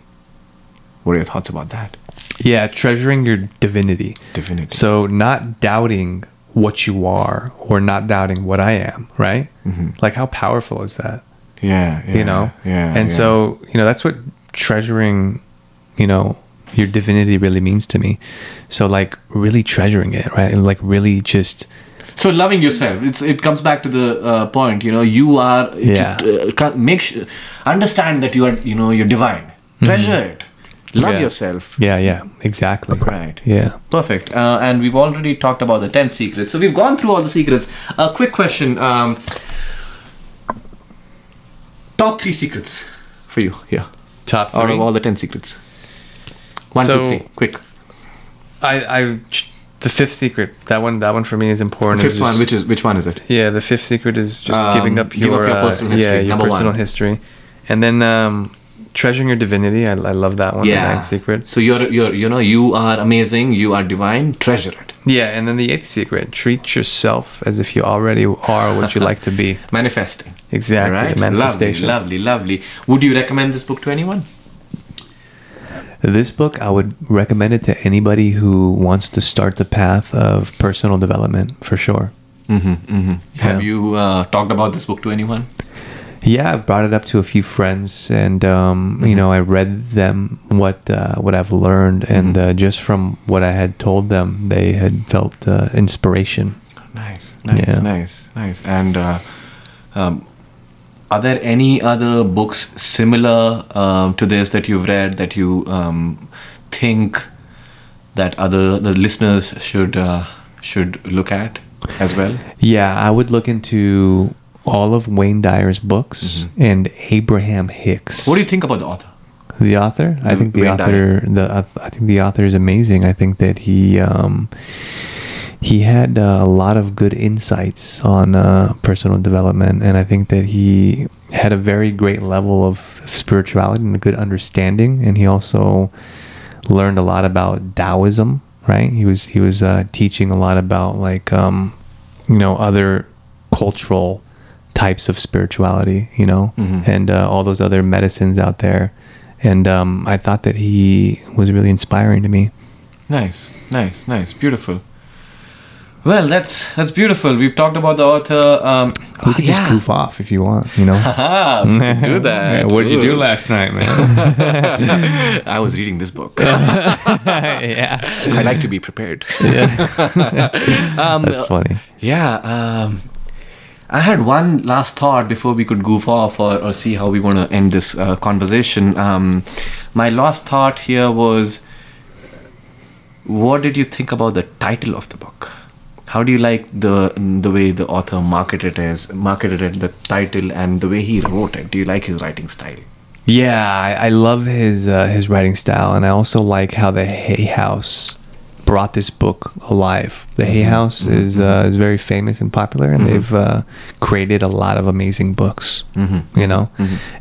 What are your thoughts about that? Yeah, treasuring your divinity. Divinity. So not doubting what you are or not doubting what I am, right? Mm-hmm. Like how powerful is that? yeah, yeah, you know? yeah. And yeah. so, you know, that's what treasuring, you know, your divinity really means to me. So like really treasuring it, right? And like really just so loving yourself. It's it comes back to the uh, point. You know, you are. Yeah. Uh, make sure, understand that you are. You know, you're divine. Treasure it. Love Yeah. yourself. yeah, yeah, exactly. Right. Yeah. Perfect. Uh, and we've already talked about the 10 secrets. So we've gone through all the secrets. A quick question. Um, top three secrets for you yeah Top out of all the 10 secrets. One, two, three. Quick. I, I, the fifth secret. That one, that one for me is important. Fifth is one. Which is which one is it? Yeah, the fifth secret is just Um, giving up your, up your uh, personal history, yeah, your number personal one. history, and then um, treasuring your divinity. I, I love that one. The ninth secret. So you're you're you know you are amazing. You are divine. Treasure it. Yeah, and then the eighth secret: treat yourself as if you already are what you like to be. *laughs* Manifesting. Exactly, Right. manifestation. Lovely, lovely, lovely. Would you recommend this book to anyone? This book, I would recommend it to anybody who wants to start the path of personal development for sure. Mm-hmm, mm-hmm. Have you uh, talked about this book to anyone? Yeah, I've brought it up to a few friends, and um, you know, I read them what uh, what I've learned, and uh, just from what I had told them, they had felt uh, inspiration. Nice, nice, Yeah. nice, nice. And uh, um, are there any other books similar um, to this that you've read that you um, think that other the listeners should uh, should look at as well? Yeah, I would look into all of Wayne Dyer's books and Abraham Hicks. Mm-hmm. What do you think about the author? The author? I The think the Wayne author. The I think the author is amazing. I think that he um, he had uh, a lot of good insights on uh, personal development, and I think that he had a very great level of spirituality and a good understanding. And he also learned a lot about Taoism. Right? He was he was uh, teaching a lot about like um, you know other cultural types of spirituality. You know, Mhm. and uh, all those other medicines out there. And um, I thought that he was really inspiring to me. Nice, nice, nice, beautiful. Well, that's that's beautiful. We've talked about the author. Um, We could just yeah. goof off if you want, you know. *laughs* Haha, we can do *laughs* that. what did you do last night, man? *laughs* I was reading this book. yeah, I like to be prepared. um, that's funny. Yeah. Um, I had one last thought before we could goof off or, or see how we want to end this uh, conversation. Um, my last thought here was what did you think about the title of the book? How do you like the the way the author marketed it marketed it, the title and the way he wrote it? Do you like his writing style? Yeah, I, I love his uh, his writing style, and I also like how the Hay House brought this book alive. The Hay House is uh, is very famous and popular, and they've uh, created a lot of amazing books. Mhm. You know,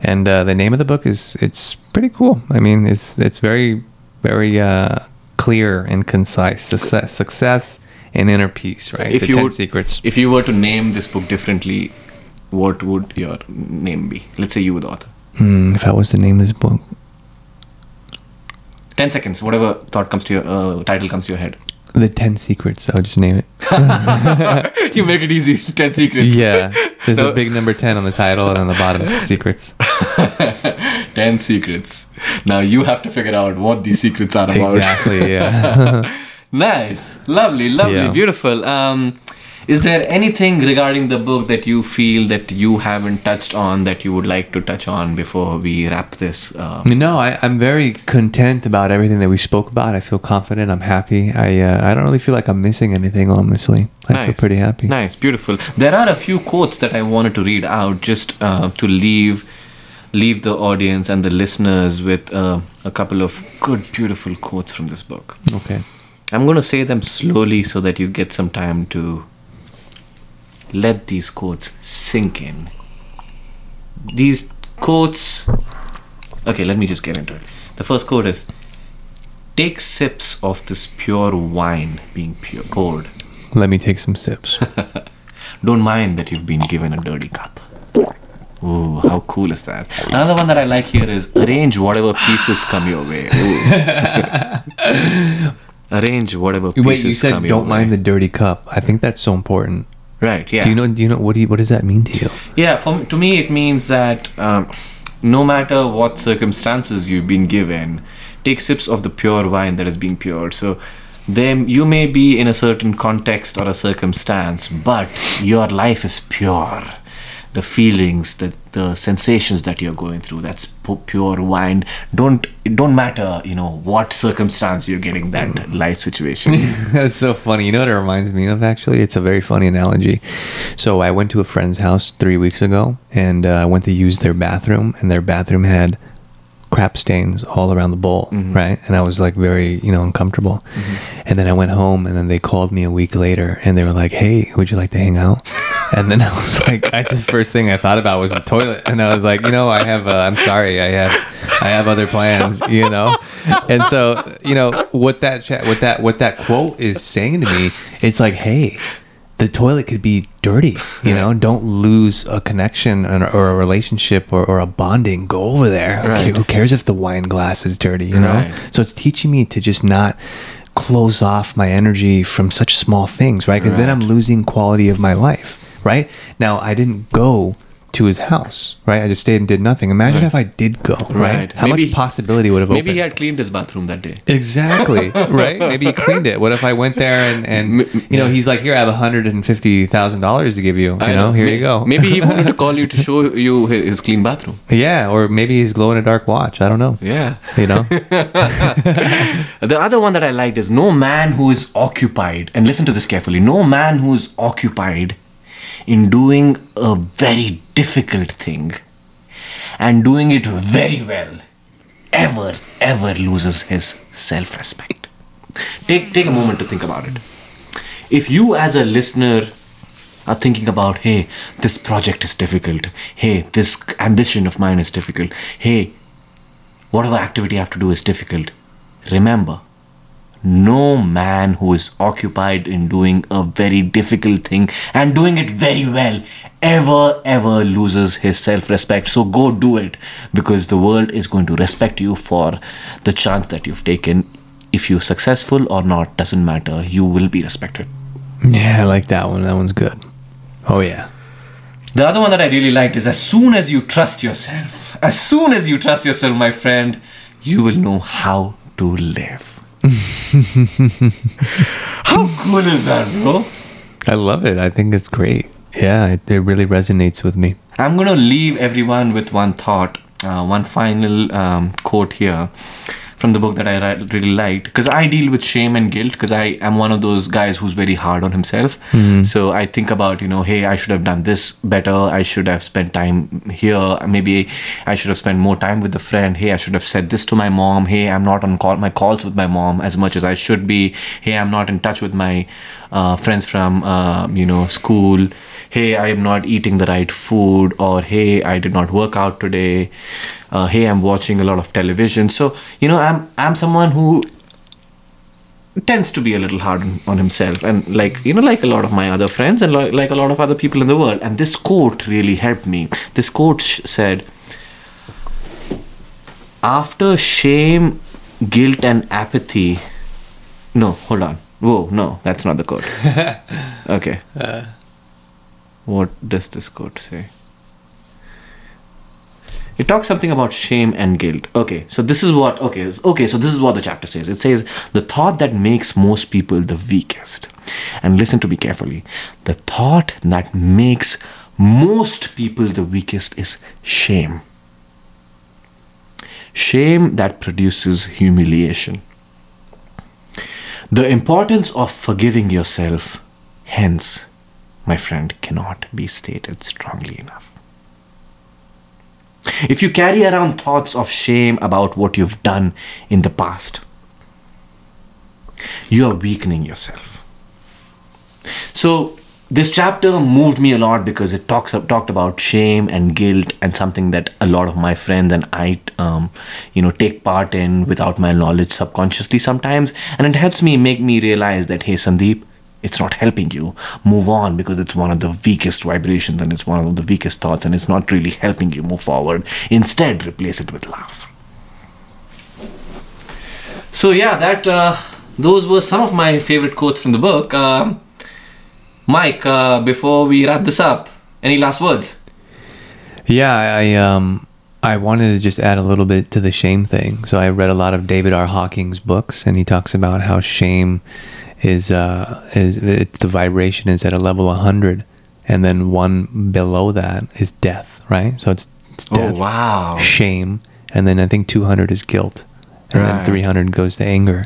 and uh, the name of the book is it's pretty cool. I mean, it's it's very very uh, clear and concise. Success, success, and inner peace. Right. If the you ten would, secrets. if you were to name this book differently, what would your name be? Let's say you were the author. Hmm, if I was to name this book, 10 seconds, whatever thought comes to your uh, title comes to your head. the ten secrets, i'll just name it. *laughs* you make it easy. *laughs* 10 secrets. Yeah, there's So- a big number 10 on the title and on the bottom *laughs* secrets. 10 secrets. Now you have to figure out what these secrets are about. Exactly, yeah. Nice. Lovely, lovely, Yeah. beautiful. Um, is there anything regarding the book that you feel that you haven't touched on that you would like to touch on before we wrap this? Uh, no, I, I'm very content about everything that we spoke about. I feel confident. I'm happy. I uh, I don't really feel like I'm missing anything, honestly. I feel pretty happy. Nice, beautiful. There are a few quotes that I wanted to read out just uh, to leave leave the audience and the listeners with uh, a couple of good, beautiful quotes from this book. Okay. I'm going to say them slowly so that you get some time to let these quotes sink in. These quotes. Okay, let me just get into it. The first quote is Take sips of this pure wine being pure, poured. Let me take some sips. *laughs* Don't mind that you've been given a dirty cup. Ooh, how cool is that? Another one that I like here is arrange whatever pieces come your way. *laughs* Arrange whatever pieces Wait, you said come your don't mind way. the dirty cup. I think that's so important. Right, yeah. Do you know? Do you know what? Do you, what does that mean to you? Yeah, for, to me, it means that um, no matter what circumstances you've been given, take sips of the pure wine that is being poured. So, then you may be in a certain context or a circumstance, but your life is pure. The feelings, the the sensations that you're going through, that's pure wine. Don't it don't matter, you know, what circumstance you're getting that life situation. *laughs* That's so funny. You know what it reminds me of? Actually, it's a very funny analogy. So I went to a friend's house three weeks ago, and uh, I went to use their bathroom, and their bathroom had crap stains all around the bowl, right? And I was like very, you know, uncomfortable. And then I went home, and then they called me a week later, and they were like, "Hey, would you like to hang out?" *laughs* And then I was like, I just first thing I thought about was the toilet, and I was like, you know, I have, uh, I'm sorry, I have, I have other plans, *laughs* you know. And so, you know, what that chat, what that, what that quote is saying to me, it's like, hey, the toilet could be dirty, you know. Don't lose a connection or, or a relationship or, or a bonding. Go over there. Right. who cares if the wine glass is dirty, you know? Right. So it's teaching me to just not close off my energy from such small things, right? Because then I'm losing quality of my life, right? Now, I didn't go to his house, right? I just stayed and did nothing. Imagine if I did go, right? Right. How Maybe- much possibility would have Maybe opened? Maybe he had cleaned his bathroom that day. Exactly. *laughs* right? Maybe he cleaned it. What if I went there and, and M- you know, yeah. he's like, here, I have $150,000 to give you. You I know, here May- you go. Maybe he wanted to *laughs* call you to show you his, his clean bathroom. yeah. Or maybe he's glow in a dark watch. I don't know. Yeah. You know? *laughs* The other one that I liked is no man who is occupied, and listen to this carefully no man who is occupied in doing a very difficult thing and doing it very well ever, ever loses his self respect. Take, take a moment to think about it. If you, as a listener, are thinking about, hey, this project is difficult, hey, this ambition of mine is difficult, hey, whatever activity I have to do is difficult. Remember, no man who is occupied in doing a very difficult thing and doing it very well ever, ever loses his self respect. So go do it because the world is going to respect you for the chance that you've taken. If you're successful or not, doesn't matter. You will be respected. yeah, I like that one. That one's good. Oh, yeah. The other one that I really liked is as soon as you trust yourself, as soon as you trust yourself, my friend, you will know how to live. *laughs* how cool is that, bro? I love it. I think it's great. Yeah, it, it really resonates with me. I'm going to leave everyone with one thought, uh, one final um, quote here from the book that I really liked because I deal with shame and guilt because I am one of those guys who's very hard on himself. So I think about, you know, hey, I should have done this better. I should have spent time here. Maybe I should have spent more time with a friend. Hey, I should have said this to my mom. Hey, I'm not on call my calls with my mom as much as I should be. Hey, I'm not in touch with my uh, friends from, uh, you know, school hey i am not eating the right food or hey i did not work out today uh, hey i'm watching a lot of television. So you know i'm i'm someone who tends to be a little hard on, on himself and like you know like a lot of my other friends and like, like a lot of other people in the world. And this quote really helped me. This quote sh- said after shame guilt and apathy no hold on. Whoa no that's not the quote. *laughs* Okay. What does this quote say? It talks something about shame and guilt. Okay, so this is what okay, okay, so this is what the chapter says. It says the thought that makes most people the weakest. And listen to me carefully. The thought that makes most people the weakest is shame. Shame that produces humiliation. The importance of forgiving yourself, hence, my friend, cannot be stated strongly enough. If you carry around thoughts of shame about what you've done in the past, you are weakening yourself. So, this chapter moved me a lot because it talks talked about shame and guilt and something that a lot of my friends and I, um, you know, take part in without my knowledge subconsciously sometimes, and it helps me make me realize that hey, Sandeep, it's not helping you move on because it's one of the weakest vibrations and it's one of the weakest thoughts and it's not really helping you move forward. Instead, replace it with love. So yeah, that uh, those were some of my favorite quotes from the book. Um, Mike, uh, before we wrap this up, any last words? Yeah, I um I wanted to just add a little bit to the shame thing. So I read a lot of David R. Hawkins' books, and he talks about how shame is uh is it's the vibration is at a level 100, and then one below that is death, right? So it's, it's death, Oh wow! shame, and then I think 200 is guilt, and Right. then 300 goes to anger.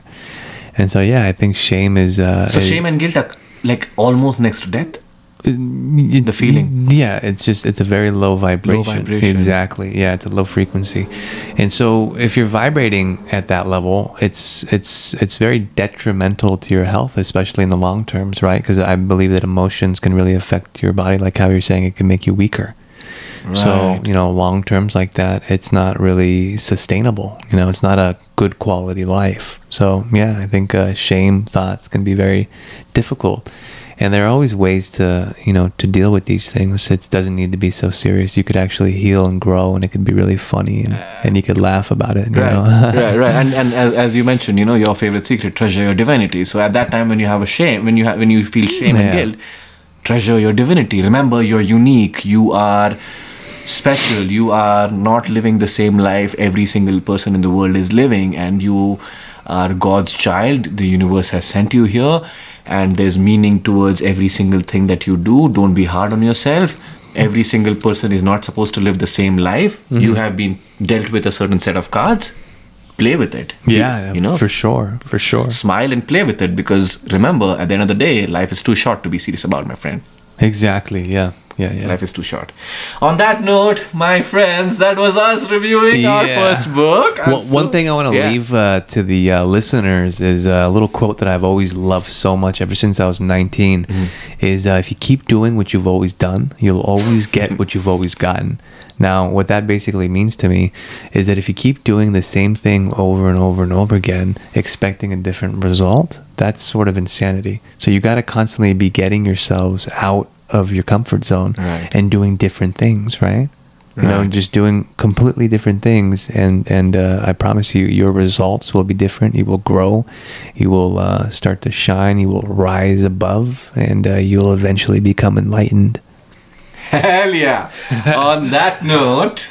And so yeah, I think shame is uh So shame and guilt are like almost next to death. It- The feeling. yeah it's just it's a very low vibration. vibration. exactly. Yeah it's a low frequency. And so if you're vibrating at that level it's it's it's very detrimental to your health especially in the long terms right? Because i believe that emotions can really affect your body like how you're saying it can make you weaker. So you know long terms like that it's not really sustainable you know it's not a good quality life. So yeah i think uh, shame thoughts can be very difficult and there are always ways to you know to deal with these things it doesn't need to be so serious you could actually heal and grow and it could be really funny and, and you could laugh about it you Right, know? right, right. *laughs* And and as, as you mentioned, you know, your favorite secret, treasure your divinity. So at that time, when you have a shame, when you have when you feel shame and guilt, treasure your divinity. Remember, you're unique. You are special. You are not living the same life every single person in the world is living, and you are God's child. The universe has sent you here, and there's meaning towards every single thing that you do. Don't be hard on yourself. Every single person is not supposed to live the same life. Mm-hmm. You have been dealt with a certain set of cards. Play with it. Yeah, you know, for sure, for sure. smile and play with it because remember, at the end of the day, life is too short to be serious about, my friend. Exactly. Yeah. Yeah. Yeah. Life is too short. On that note, my friends, that was us reviewing our first book. Well, so- one thing I want to Yeah. leave uh, to the uh, listeners is a little quote that I've always loved so much ever since I was 19 Mm-hmm. is uh, if you keep doing what you've always done, you'll always get what you've always gotten. Now, what that basically means to me is that if you keep doing the same thing over and over and over again, expecting a different result, that's sort of insanity. So you got to constantly be getting yourselves out of your comfort zone Right. and doing different things, right? You know, just doing completely different things, and and uh, I promise you, your results will be different. You will grow, you will uh, start to shine, you will rise above, and uh, you'll eventually become enlightened. Hell yeah. *laughs* On that note,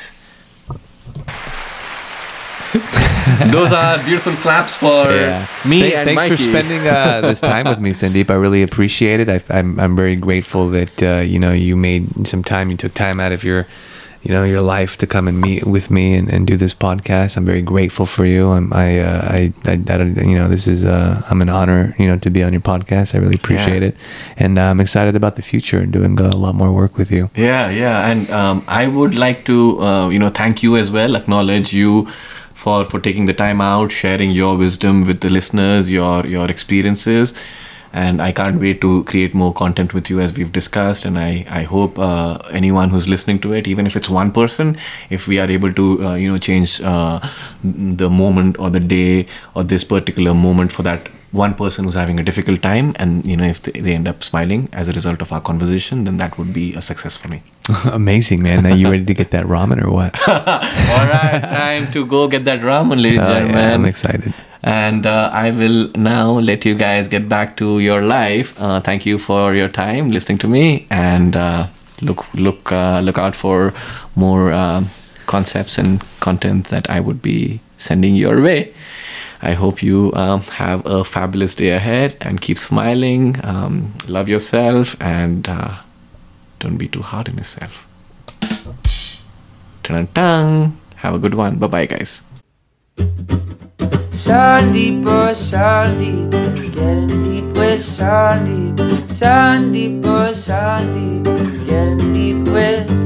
*laughs* those are beautiful claps for me Thank- and thanks Mikey. for spending uh, this time with me, Sandeep. I really appreciate it. I, I'm I'm very grateful that uh, you know you made some time. You took time out of your you know your life to come and meet with me and, and do this podcast. I'm very grateful for you. I'm I uh, I, I, I you know this is uh, I'm an honor you know to be on your podcast. I really appreciate Yeah. it, and uh, I'm excited about the future and doing a lot more work with you. Yeah, yeah, and um, I would like to, uh, you know, thank you as well. Acknowledge you for for taking the time out, sharing your wisdom with the listeners, your your experiences, and I can't wait to create more content with you as we've discussed. And I I hope uh, anyone who's listening to it, even if it's one person, if we are able to, uh, you know, change uh, the moment or the day or this particular moment for that one person who's having a difficult time and you know if they, they end up smiling as a result of our conversation then that would be a success for me *laughs* Amazing, man. Are you ready to get that ramen or what? *laughs* all right time to go get that ramen ladies and Oh, yeah, gentlemen I'm excited. and uh, i will now let you guys get back to your life uh, thank you for your time listening to me and uh, look look uh, look out for more um, concepts and content that i would be sending your way I hope you um, have a fabulous day ahead and keep smiling. Um, love yourself and uh, don't be too hard on yourself. Dun-dun-dun. Have a good one. Bye bye, guys. Sandeep, oh Sandeep, getting deep with Sandeep. Sandeep, oh Sandeep, getting deep with